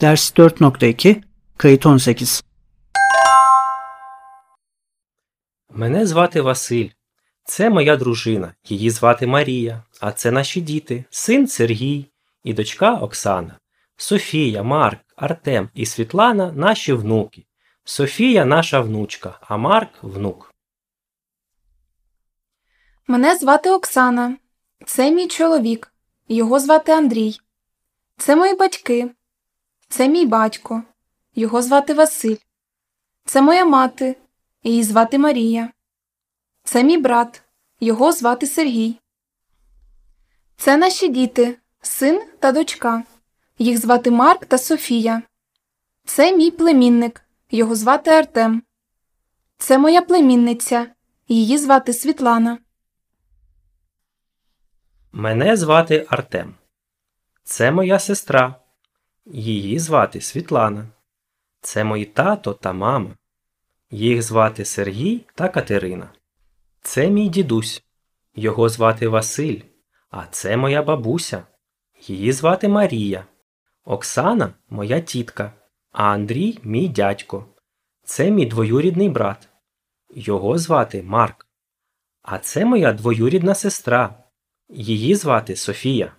Ders 4.2 Kayıt 18 Мене звати Василь. Це моя дружина. Її звати Марія. А це наші діти, син Сергій і дочка Оксана. Софія, Марк, Артем і Світлана наші внуки. Софія наша внучка, а Марк внук. Мене звати Оксана. Це мій чоловік. Його звати Андрій. Це мої батьки. Це мій батько. Його звати Василь. Це моя мати. Її звати Марія. Це мій брат. Його звати Сергій. Це наші діти, син та дочка. Їх звати Марк та Софія. Це мій племінник. Його звати Артем. Це моя племінниця. Її звати Світлана. Мене звати Артем. Це моя сестра. Її звати Світлана. Це мої тато та мама. Їх звати Сергій та Катерина. Це мій дідусь. Його звати Василь. А це моя бабуся. Її звати Марія. Оксана моя тітка, а Андрій мій дядько. Це мій двоюрідний брат. Його звати Марк. А це моя двоюрідна сестра. Її звати Софія.